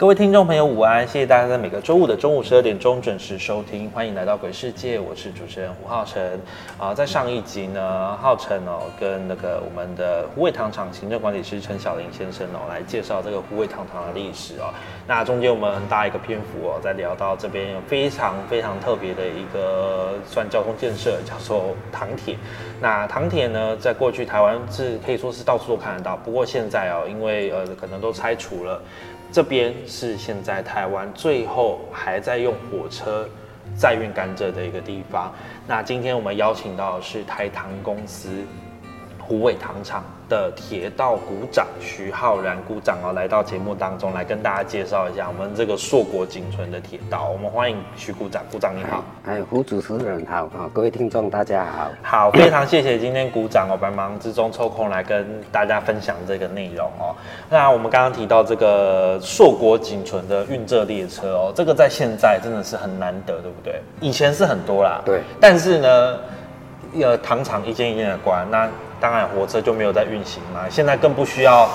各位听众朋友，午安！谢谢大家在每个周五的中午十二点钟准时收听，欢迎来到鬼世界，我是主持人胡浩辰。啊，在上一集呢，浩辰哦跟那个我们的虎尾糖厂行政管理师陈小林先生哦来介绍这个虎尾糖厂的历史哦。那中间我们很大一个篇幅哦，在聊到这边有非常非常特别的一个算交通建设，叫做糖铁。那糖铁呢，在过去台湾是可以说是到处都看得到，不过现在哦，因为呃可能都拆除了。这边是现在台湾最后还在用火车载运甘蔗的一个地方。那今天我们邀请到的是台糖公司虎尾糖厂的铁道股长徐浩然股长哦，来到节目当中来跟大家介绍一下我们这个硕果仅存的铁道。我们欢迎徐股长，股长你好。哎，胡主持人好啊，各位听众大家好。好，非常谢谢今天股长哦，百忙之中抽空来跟大家分享这个内容哦。那我们刚刚提到这个硕果仅存的运蔗列车哦，这个在现在真的是很难得，对不对？以前是很多啦，对，但是呢，呃，糖厂一间一间的关，那当然火车就没有在运行嘛。现在更不需要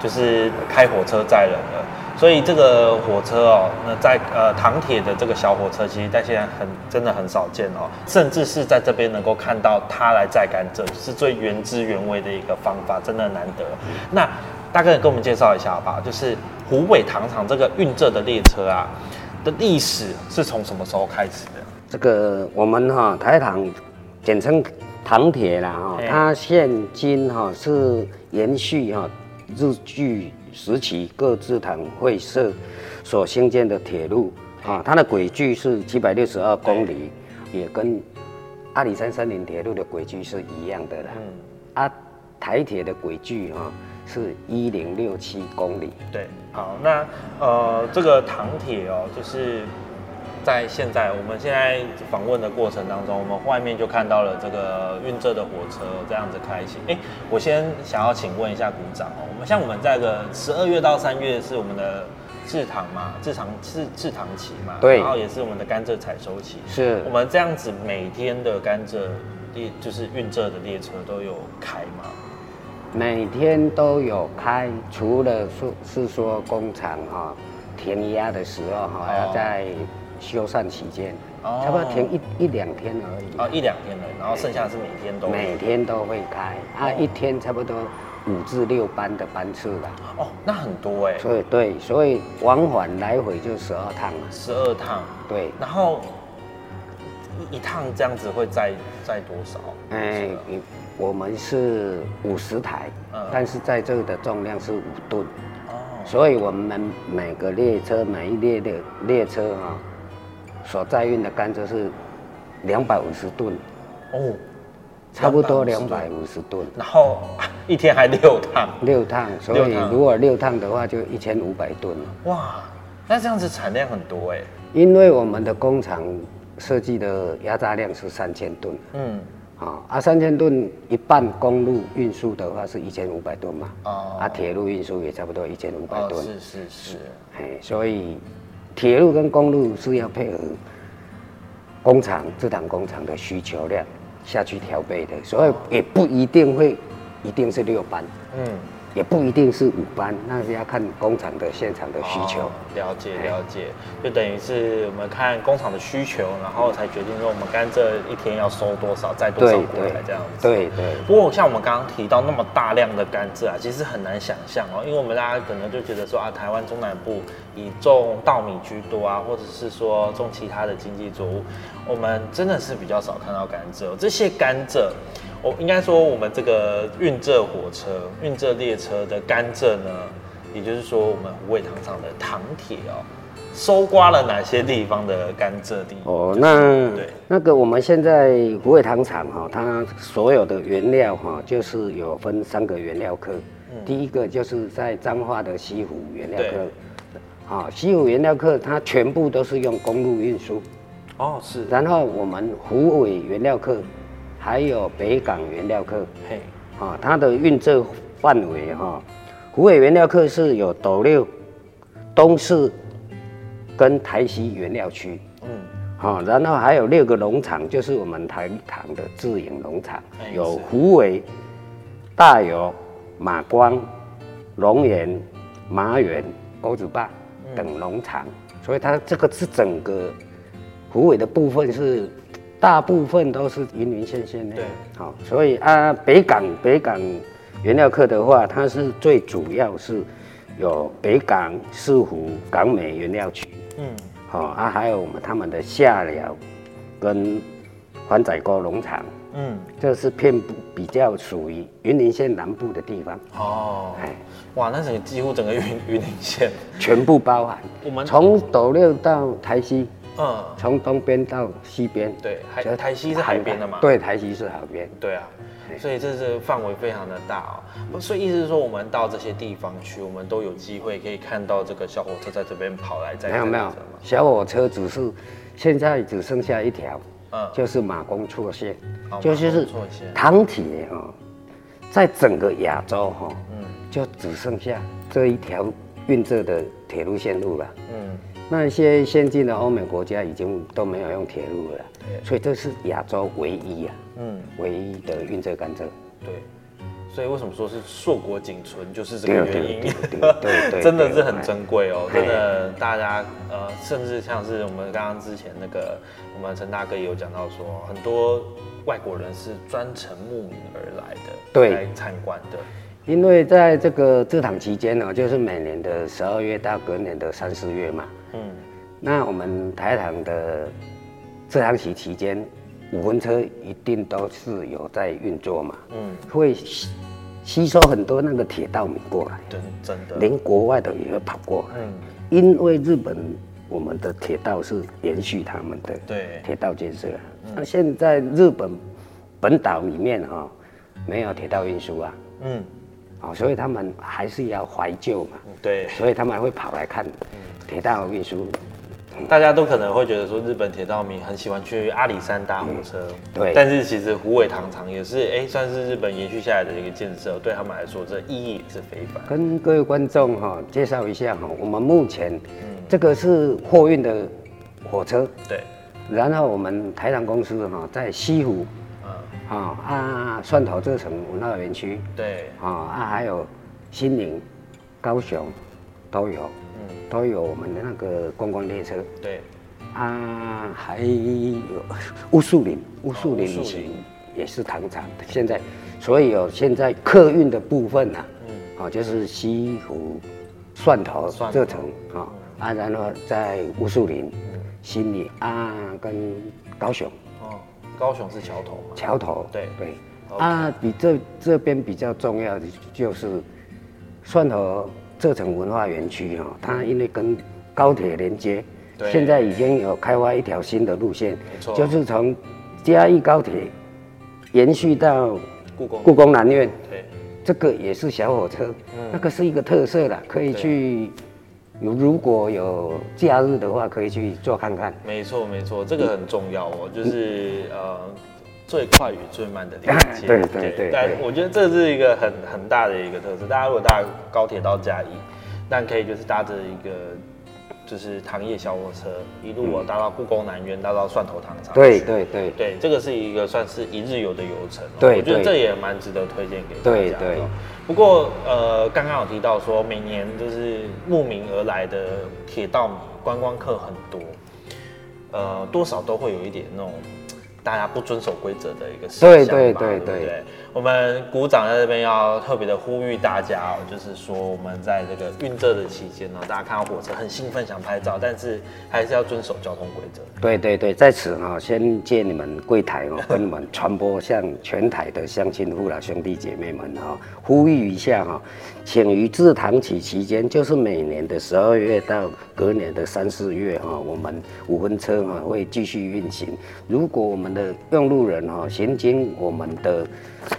就是开火车载人了。所以这个火车哦，那在呃糖铁的这个小火车，其实在现在很真的很少见哦，甚至是在这边能够看到它来载甘蔗，是最原汁原味的一个方法，真的难得。那大概跟我们介绍一下吧，就是虎尾糖厂这个运蔗的列车啊的历史是从什么时候开始的？这个我们哈台糖简称唐铁啦哈，它现今哈是延续哈日据。时期各制糖会社所兴建的铁路啊，它的轨距是七百六十二公里，也跟阿里山森林铁路的轨距是一样的啦。嗯，啊，台铁的轨距哈是一零六七公里。对，好，那呃，这个糖铁哦，就是。在现在，我们现在访问的过程当中，我们外面就看到了这个运蔗的火车这样子开行。哎，我先想要请问一下股长哦，我们像我们在个十二月到三月是我们的制糖嘛，制糖制制糖期嘛，对，然后也是我们的甘蔗采收期，是我们这样子每天的甘蔗列就是运蔗的列车都有开吗？每天都有开，除了说是说工厂哈填压的时候哈要在。修缮期间，差不多停一一两天而已。哦，一两天了，然后剩下是每天都每天都会开，啊，一天差不多五至六班的班次吧。哦，那很多哎。所以对，所以往返来回就十二趟了。十二趟，对。然后一趟这样子会载载多少？哎，我们是五十台，但是在这的重量是五吨。哦。所以我们每个列车每一列的列车啊。所载运的甘蔗是两百五十吨，哦，差不多两百五十吨。然后 一天还六趟，六趟，所以如果六趟的话，就一千五百吨。哇，那这样子产量很多哎。因为我们的工厂设计的压榨量是三千吨，嗯，啊，啊，三千吨一半公路运输的话是一千五百吨嘛，哦，啊，铁路运输也差不多一千五百吨，是是是，哎，所以。铁路跟公路是要配合工厂、制糖工厂的需求量下去调配的，所以也不一定会一定是六班。嗯，也不一定是五班，那是要看工厂的现场的需求。哦了解了解，就等于是我们看工厂的需求，然后才决定说我们甘蔗一天要收多少，再多少过来这样子。对对不过像我们刚刚提到那么大量的甘蔗啊，其实很难想象哦，因为我们大家可能就觉得说啊，台湾中南部以种稻米居多啊，或者是说种其他的经济作物，我们真的是比较少看到甘蔗哦。这些甘蔗，我应该说我们这个运蔗火车、运蔗列车的甘蔗呢，也就是说我们虎尾糖厂的糖铁哦，收刮了哪些地方的甘蔗地？哦，那对那个我们现在虎尾糖厂哈，它所有的原料哈，就是有分三个原料科。第一个就是在彰化的西湖原料对科，啊，西湖原料科它全部都是用公路运输，哦，是，然后我们虎尾原料科还有北港原料客，嘿，啊，它的运作范围哈，湖尾原料客是有斗六、东市跟台西原料区。嗯，好、然后还有六个农场，就是我们台糖的自营农场。哎，有是虎尾、大有、马光、龙岩、马远、欧子坝嗯。等农场，所以它这个是整个湖尾的部分是大部分都是云林县县内。对，好、所以啊，北港北港原料课的话，它是最主要是有北港、四湖、港美原料区。嗯，好、啊，还有我们他们的下寮跟环仔沟农场，嗯，这是遍布比较属于云林县南部的地方，哦，哎，哇，那整个几乎整个云 云林县，全部包含。我们从斗六到台西，嗯，从东边到西边，对，海台西是海边的嘛，对，台西是海边。对啊，所以这是范围非常的大哦。所以意思是说，我们到这些地方去，我们都有机会可以看到这个小火车在这边跑来在没有没有。小火车只是现在只剩下一条，嗯，就是马公错线，哦就是马公错线。糖铁哈，在整个亚洲哈，嗯。就只剩下这一条运蔗的铁路线路了。嗯，那些先进的欧美国家已经都没有用铁路了对，所以这是亚洲唯一啊，嗯，唯一的运蔗甘蔗。对。所以为什么说是硕果仅存，就是这个原因。对真的是很珍贵哦，真的，大家呃，甚至像是我们刚刚之前那个，我们陈大哥也有讲到说，很多外国人是专程慕名而来的，对来参观的，因为在这个制糖期间呢，就是每年的十二月到隔年的三四月嘛。嗯，那我们台糖的蔗糖期期间，五分车一定都是有在运作嘛，嗯，会吸吸收很多那个铁道米过来，真真的，连国外的也会跑过来。嗯，因为日本我们的铁道是延续他们的对。铁道建设啊，那、现在日本本岛里面哈、没有铁道运输啊，嗯，哦、所以他们还是要怀旧嘛，对，所以他们会跑来看铁道运输。大家都可能会觉得说，日本铁道迷很喜欢去阿里山搭火车，对。但是其实虎尾糖厂也是，哎、算是日本延续下来的一个建设，对他们来说，这意义也是非凡。跟各位观众哈、介绍一下哈、我们目前这个是货运的火车，对，然后我们台糖公司哈、在西湖。嗯，啊啊蒜头这城文化园区。对，啊啊还有新宁、高雄都有，嗯，都有我们的那个观光列车。对，啊，还有乌树林，乌树林以前也是糖厂，现在所以有现在客运的部分啊，嗯，哦，就是西湖、蒜头这层啊啊，然后在乌树林、新里啊跟高雄。哦，高雄是桥头嘛，桥头，对。对。啊，比这这边比较重要的就是蒜头这城文化园区哈，它因为跟高铁连接，对现在已经有开发一条新的路线就是从嘉义高铁延续到故宫，故宫南院。对，这个也是小火车，嗯那个是一个特色啦，可以去。有如果有假日的话，可以去坐看看。没错没错，这个很重要哦，就是呃。最快与最慢的连接，对对对对但我觉得这是一个很很大的一个特色。大家如果搭高铁到嘉义，那可以就是搭着一个就是糖业小火车，一路我搭到故宫南院，搭到蒜头糖厂。对对对对，这个是一个算是一日游的游程、哦。对我觉得对这也蛮值得推荐给大家的哦。对对不过呃，刚刚有提到说，每年就是慕名而来的铁道观光客很多，呃，多少都会有一点那种大家不遵守规则的一个现对对对不对我们鼓掌在这边要特别的呼吁大家哦，就是说我们在这个运热的期间呢，大家看到火车很兴奋想拍照，但是还是要遵守交通规则。对对对，在此哈、先借你们柜台哦，跟你们传播向全台的乡亲父老兄弟姐妹们哈、呼吁一下哈、请于自堂起期间，就是每年的十二月到隔年的三四月哈、我们五分车哈、会继续运行。如果我们的用路人哈、行经我们的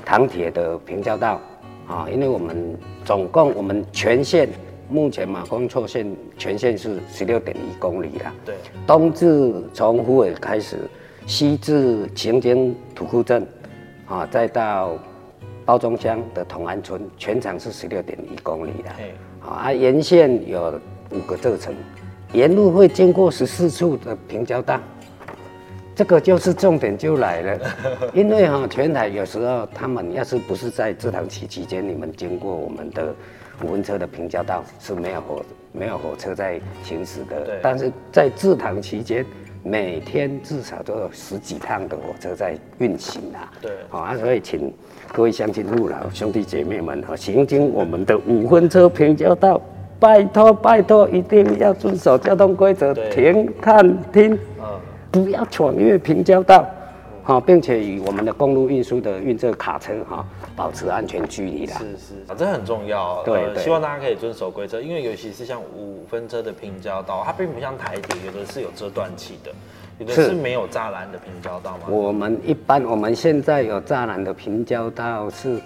唐铁的平交道啊，因为我们总共我们全线目前马公错线全线是十六点一公里啦。对，东至从虎尾开始，西至晴天土库镇，啊，再到包中乡的同安村，全长是十六点一公里的。对，好啊，沿线有五个车程，沿路会经过十四处的平交道，这个就是重点就来了，因为哈、全台有时候他们要是不是在这堂期期间，你们经过我们的五分车的平交道是没有火没有火车在行驶的，但是在这堂期间。每天至少都有十几趟的火车在运行啊，对。好啊，所以请各位乡亲父老兄弟姐妹们哈，行经我们的五分车平交道，拜托拜托，一定要遵守交通规则，停看听，嗯，不要闯越平交道，好，并且与我们的公路运输的运这卡车哈保持安全距离啦。是是，啊，这很重要。对对希望大家可以遵守规则，因为尤其是像五分车的平交道，它并不像台铁，有的是有遮断器的，有的是是没有栅栏的平交道嘛。我们一般我们现在有栅栏的平交道是，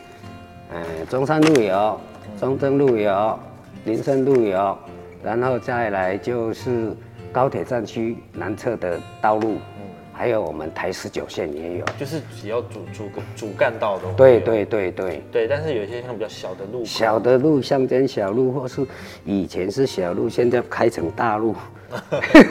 呃，中山路有，中正路有，林森路有，然后再来就是高铁站区南侧的道路，还有我们台十九线也有。就是只要主主主干道都会有对对对对，对，但是有一些像比较小的路，小的路乡间小路，或是以前是小路，现在开成大路，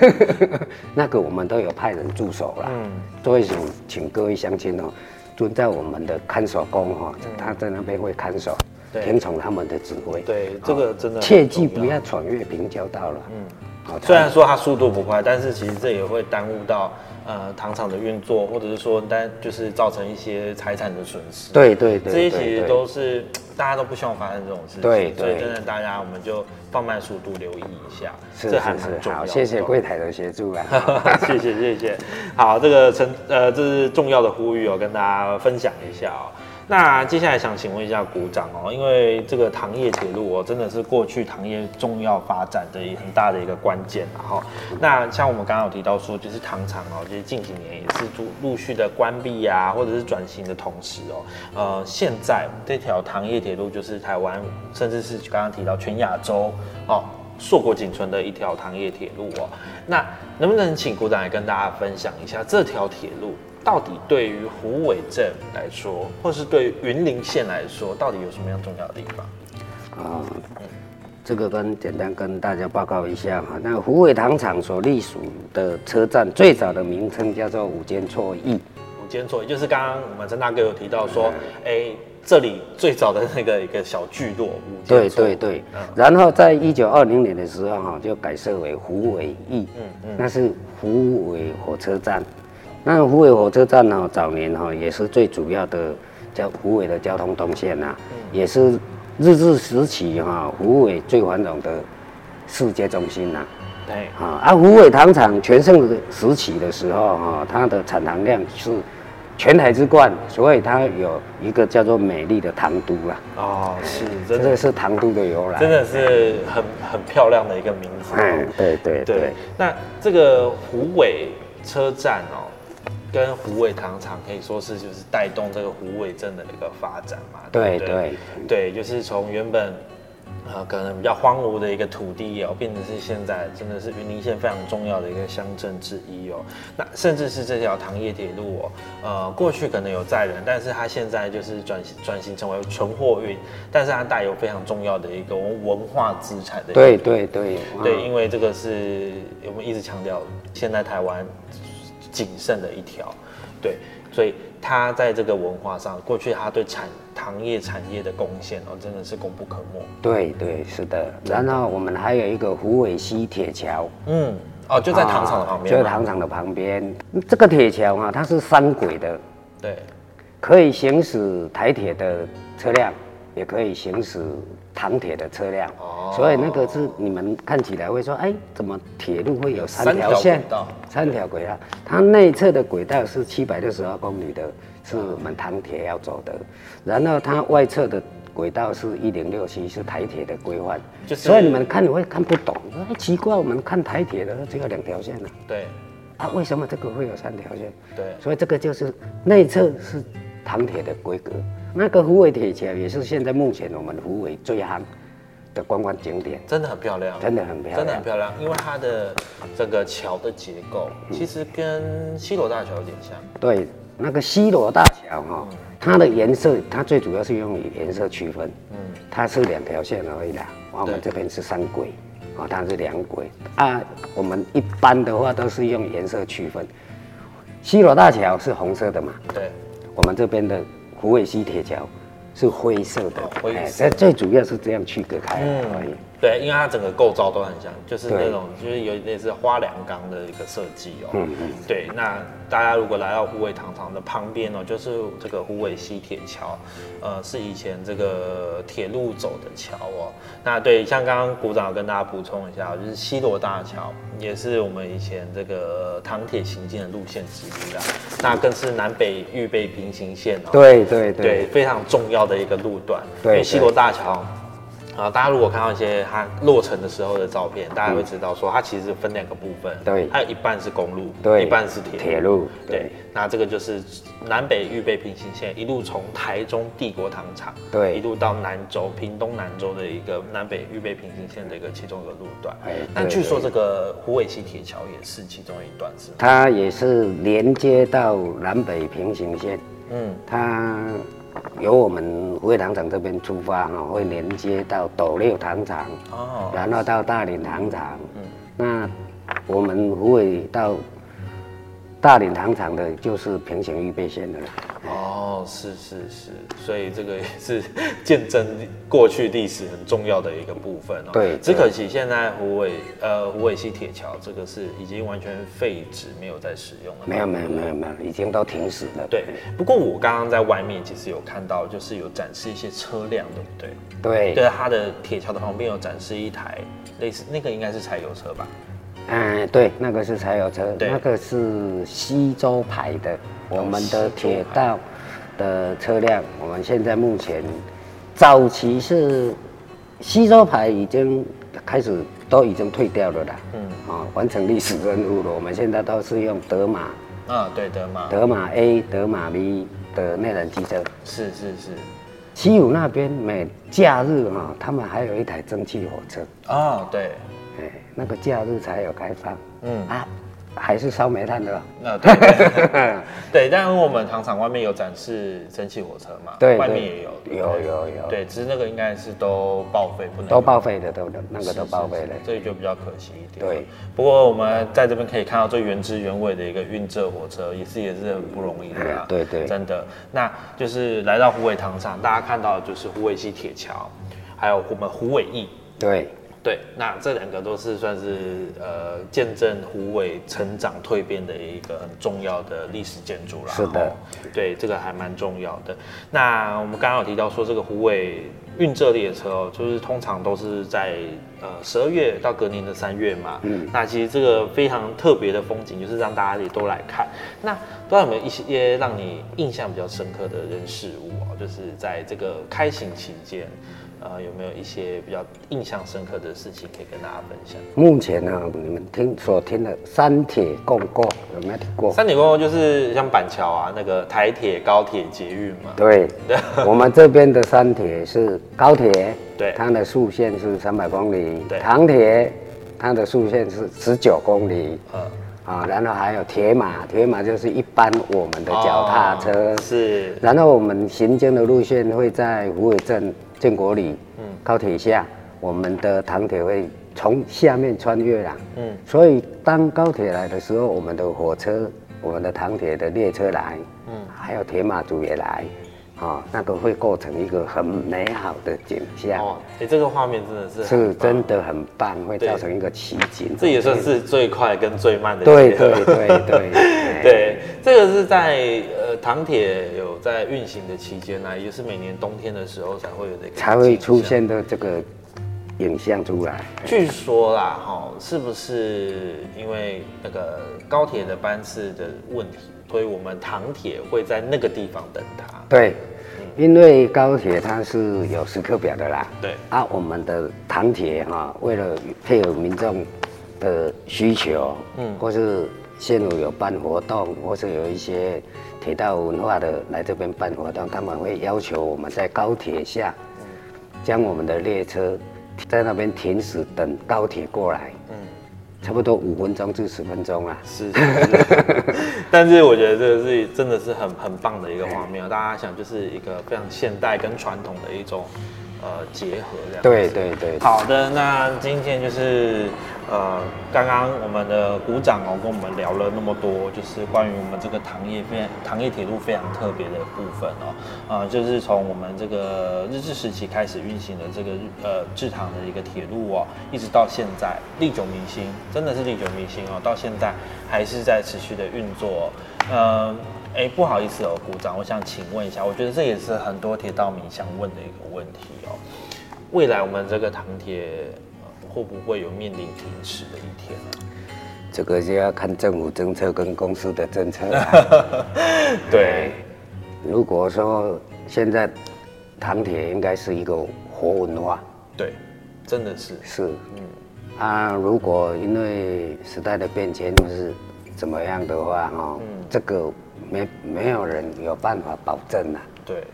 那个我们都有派人驻守啦。嗯，所以请请各位乡亲哦，遵照我们的看守工哈、他在那边会看守，对。听从他们的指挥。对，这个真的很切记不要闯越平交道了。嗯，好，虽然说它速度不快，但是其实这也会耽误到呃糖厂的运作，或者是说但就是造成一些财产的损失。对对对这些其实都是大家都不希望发生这种事情。对所以对真的大家我们就放慢速度，留意一下，是这还是重要的。谢谢柜台的协助啊。谢谢谢谢，好，这个陈呃，这是重要的呼吁哦，跟大家分享一下哦。那接下来想请问一下股长哦，因为这个糖业铁路哦，真的是过去糖业重要发展的很大的一个关键然后，那像我们刚刚有提到说，就是糖厂哦，就是近几年也是陆陆续的关闭呀、或者是转型的同时哦，呃，现在这条糖业铁路就是台湾，甚至是刚刚提到全亚洲哦。硕果仅存的一条糖业铁路哦，那能不能请股长来跟大家分享一下这条铁路到底对于虎尾镇来说，或是对于云林县来说，到底有什么样重要的地方？啊，这个跟简单跟大家报告一下哈。那虎尾糖厂所隶属的车站，最早的名称叫做五间错驿。五间错，也就是刚刚我们陈大哥有提到说，哎、这里最早的那个一个小聚落对对对。嗯，然后在一九二零年的时候哈，就改设为湖尾驿，嗯嗯。那是湖尾火车站。那湖尾火车站呢，早年哈也是最主要的交湖尾的交通动线呐，也是日治时期哈湖尾最繁荣的世界中心呐。对，啊，啊，湖尾糖厂全盛时期的时候，哈、它的产糖量是全台之冠，所以它有一个叫做美丽的唐都啦，哦，是真的。是唐都的由来。真的是很很漂亮的一个名字、对对对。对，，那这个湖尾车站哦，跟湖尾糖厂可以说是就是带动这个湖尾镇的一个发展嘛。不对对。对，就是从原本呃可能比较荒芜的一个土地哦，变成是现在真的是云林县非常重要的一个乡镇之一哦。那甚至是这条糖业铁路哦，呃，过去可能有载人，但是它现在就是转型转型成为纯货运，但是它带有非常重要的一个文化资产的对对对对，啊因为这个是我们一直强调，现在台湾仅剩的一条。对，所以他在这个文化上，过去他对产糖业产业的贡献哦，真的是功不可没。对对是的。然后我们还有一个虎尾溪铁桥，嗯，哦，就在糖厂的旁边就，在糖厂的旁边。这个铁桥啊，它是三轨的，对，可以行驶台铁的车辆，也可以行驶糖铁的车辆。哦所以那个是你们看起来会说，哎，怎么铁路会有三三条条线？三条轨道，它内侧的轨道是七百六十二公里的，是我们唐铁要走的。然后它外侧的轨道是一零六七，是台铁的规划。就是所以你们看你会看不懂，说哎奇怪，我们看台铁的只有两条线呢、对，啊，为什么这个会有三条线？对所以这个就是内侧是糖铁的规格，那个虎尾铁桥也是现在目前我们虎尾最夯的观光景点，真的很漂亮，真的很漂亮。真的很漂亮，因为它的整个桥的结构其实跟西罗大桥有点像。对，那个西罗大桥哈、它的颜色，它最主要是用颜色区分，嗯，它是两条线而已啦，我们这边是三轨，啊、它是两轨。啊，我们一般的话都是用颜色区分，西罗大桥是红色的嘛，对，我们这边的虎尾溪铁桥是灰色的哦，灰色这最主要是这样区隔开来而已。对，因为它整个构造都很像，就是那种就是有类似花梁钢的一个设计哦。嗯嗯对，那大家如果来到虎尾糖厂的旁边哦，就是这个虎尾西铁桥，呃，是以前这个铁路走的桥哦。那对，像刚刚股长有跟大家补充一下，就是西罗大桥也是我们以前这个糖铁行进的路线之一啦。那更是南北预备平行线哦。对对对，对，非常重要的一个路段。对因为西罗大桥啊，大家如果看到一些它落成的时候的照片，大家会知道说它其实分两个部分，对它有一半是公路，对一半是铁路。铁路对对，那这个就是南北预备平行线，一路从台中帝国糖厂，对一路到南州屏东南州的一个南北预备平行线的一个其中一个路段。哎对那据说对这个虎尾溪铁桥也是其中一段，是吗？它也是连接到南北平行线，嗯，它由我们湖尾糖厂这边出发哈，会连接到斗六糖厂，哦，然后到大岭糖厂。嗯，那我们湖尾到大岭糖厂的就是平行预备线的了。哦，是是是，所以这个也是见证过去历史很重要的一个部分哦。对只可惜现在虎尾呃虎尾溪铁桥这个是已经完全废止，没有在使用了。没有没有没有没有，已经都停驶了。对，不过我刚刚在外面其实有看到，就是有展示一些车辆，对不对？对对，它的铁桥的旁边有展示一台类似那个应该是柴油车吧？嗯，对，那个是柴油车，对那个是西周牌的，我们的铁道的车辆，我们现在目前早期是西周牌已经开始都已经退掉了啦，嗯。嗯，啊，完成历史任务了。我们现在都是用德马、啊，对德马，德马 A、德马 B 的内燃机车。是是是，西武那边每假日哈、他们还有一台蒸汽火车，哦，对，哎，那个假日才有开放，嗯。啊，还是烧煤炭的哦。那对对 对，但是我们糖厂外面有展示蒸汽火车嘛，对对外面也有，有有有对，只是那个应该是都报废，不能都用报废的，都那个都报废了。这就比较可惜一点。对，不过我们在这边可以看到最原汁原味的一个运蔗火车，也是也是很不容易的对对真的。那就是来到虎尾糖厂，大家看到的就是虎尾溪铁桥，还有我们虎尾驿。对，对，那这两个都是算是呃见证虎尾成长蜕变的一个很重要的历史建筑啦。是的哦，对，这个还蛮重要的。那我们刚刚有提到说，这个虎尾运蔗列车哦，就是通常都是在呃十二月到隔年的三月嘛。嗯，那其实这个非常特别的风景，就是让大家也都来看。那不知道有没有一些让你印象比较深刻的人事物哦，就是在这个开行期间。呃，有没有一些比较印象深刻的事情可以跟大家分享？目前呢，你们听所听的三铁共构有没有听过？三铁共构就是像板桥啊，那个台铁、高铁、捷运嘛。对，我们这边的三铁是高铁，对它的速限是三百公里对；唐铁，它的速限是十九公里。嗯，啊，然后还有铁马，铁马就是一般我们的脚踏车。哦是然后我们行经的路线会在虎尾镇、建国里，嗯高铁下，我们的唐铁会从下面穿越啦。嗯所以当高铁来的时候，我们的火车我们的唐铁的列车来，嗯，还有铁马组也来，哦，那个会构成一个很美好的景象。哦，哎，这个画面真的是是真的很棒，会造成一个奇景。这也算是最快跟最慢的对对对对 哎对，这个是在呃唐铁有在运行的期间呢、也是每年冬天的时候才会有的才会。出现的这个影像出来。据说啦，哈，是不是因为那个高铁的班次的问题，所以我们唐铁会在那个地方等他？对，因为高铁它是有时刻表的啦。对。啊，我们的唐铁哈，为了配合民众的需求，嗯，或是线路有办活动，或是有一些铁道文化的来这边办活动，他们会要求我们在高铁下，将我们的列车在那边停驶，等高铁过来，嗯，差不多五分钟至十分钟啦。是，但是我觉得这个是真的是很很棒的一个画面嗯，大家想就是一个非常现代跟传统的一种呃结合这样。对对对，好的，那今天就是呃，刚刚我们的股长哦跟我们聊了那么多，就是关于我们这个糖业非糖业铁路非常特别的部分哦，呃，就是从我们这个日治时期开始运行的这个呃制糖的一个铁路哦，一直到现在历久弥新，真的是历久弥新哦，到现在还是在持续的运作、哦，呃。哎，不好意思哦，股长，我想请问一下，我觉得这也是很多铁道迷想问的一个问题哦。未来我们这个糖铁、会不会有面临停驶的一天呢、这个就要看政府政策跟公司的政策啦。对，如果说现在糖铁应该是一个活文化，对，真的是，是，嗯，啊，如果因为时代的变迁或是怎么样的话，哦，这个没没有人有办法保证啊。对，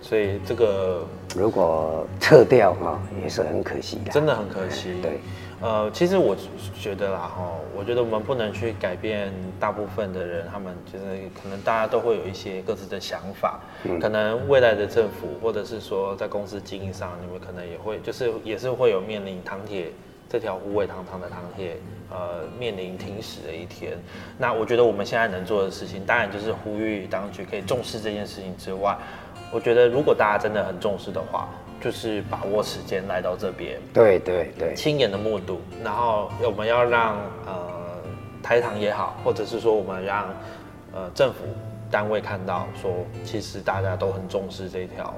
所以这个如果撤掉哈、也是很可惜的。真的很可惜。对，呃，其实我觉得啦，哈，我觉得我们不能去改变大部分的人，他们就是可能大家都会有一些各自的想法，可能未来的政府或者是说在公司经营上，你们可能也会就是也是会有面临糖铁这条无尾堂堂的糖铁，呃，面临停驶的一天。那我觉得我们现在能做的事情，当然就是呼吁当局可以重视这件事情之外，我觉得如果大家真的很重视的话，就是把握时间来到这边，对对对，亲眼的目睹，然后我们要让呃台糖也好，或者是说我们让呃政府单位看到，说其实大家都很重视这条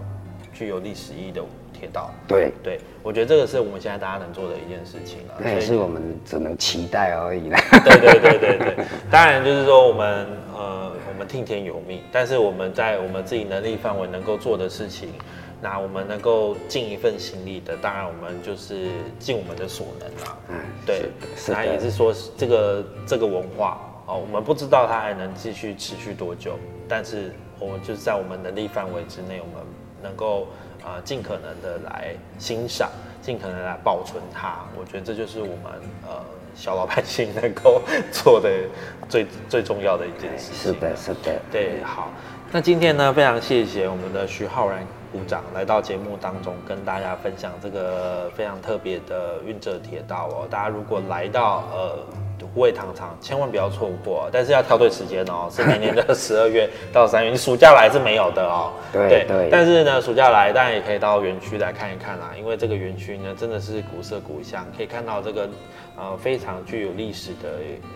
具有历史意义的铁道。对，对，我觉得这个是我们现在大家能做的一件事情了。那也是我们只能期待而已啦。对对对对对，当然就是说我们呃我们听天由命，但是我们在我们自己能力范围能够做的事情，那我们能够尽一份心力的，当然我们就是尽我们的所能啦。嗯，对，是那也是说这个这个文化哦，我们不知道它还能继续持续多久，但是我们就是在我们能力范围之内，我们能够啊、呃尽可能的来欣赏，尽可能地来保存它。我觉得这就是我们呃小老百姓能够做的最最重要的一件事情。是的，是的。对，好，那今天呢，非常谢谢我们的徐浩然股长来到节目当中，跟大家分享这个非常特别的运者铁道哦。大家如果来到呃虎尾糖厂，千万不要错过，但是要挑对时间哦，是明年的十二月到三月，你暑假来是没有的哦。对对但是呢，暑假来当然也可以到园区来看一看啦，因为这个园区呢真的是古色古香，可以看到这个呃非常具有历史的，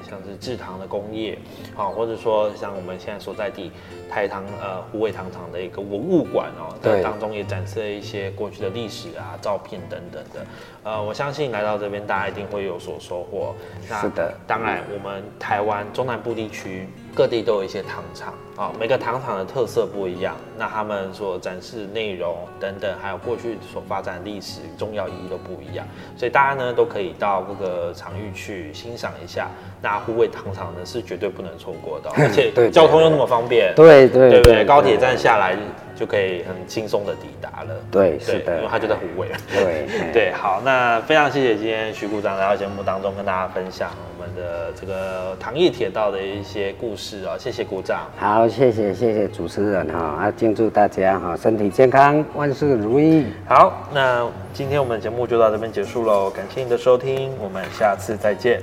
像是制糖的工业，好、或者说像我们现在所在地台糖呃虎尾糖厂的一个文物馆哦，在对当中也展示了一些过去的历史啊、照片等等的。呃，我相信来到这边大家一定会有所收获。那是的当然我们台湾中南部地区各地都有一些糖厂啊、每个糖厂的特色不一样，那他们所展示内容等等，还有过去所发展的历史重要意义都不一样，所以大家呢都可以到各个场域去欣赏一下。那虎尾糖厂呢是绝对不能错过的哦，而且交通又那么方便，对对对不对？高铁站下来就可以很轻松的抵达了。对，是的因为。它就在虎尾。对 哎对，好，那非常谢谢今天徐股长来到节目当中跟大家分享我们的这个糖业铁道的一些故事啊、谢谢股长。好，谢谢谢谢主持人哈，啊，敬祝大家哈身体健康，万事如意。好，那今天我们的节目就到这边结束喽，感谢你的收听，我们下次再见。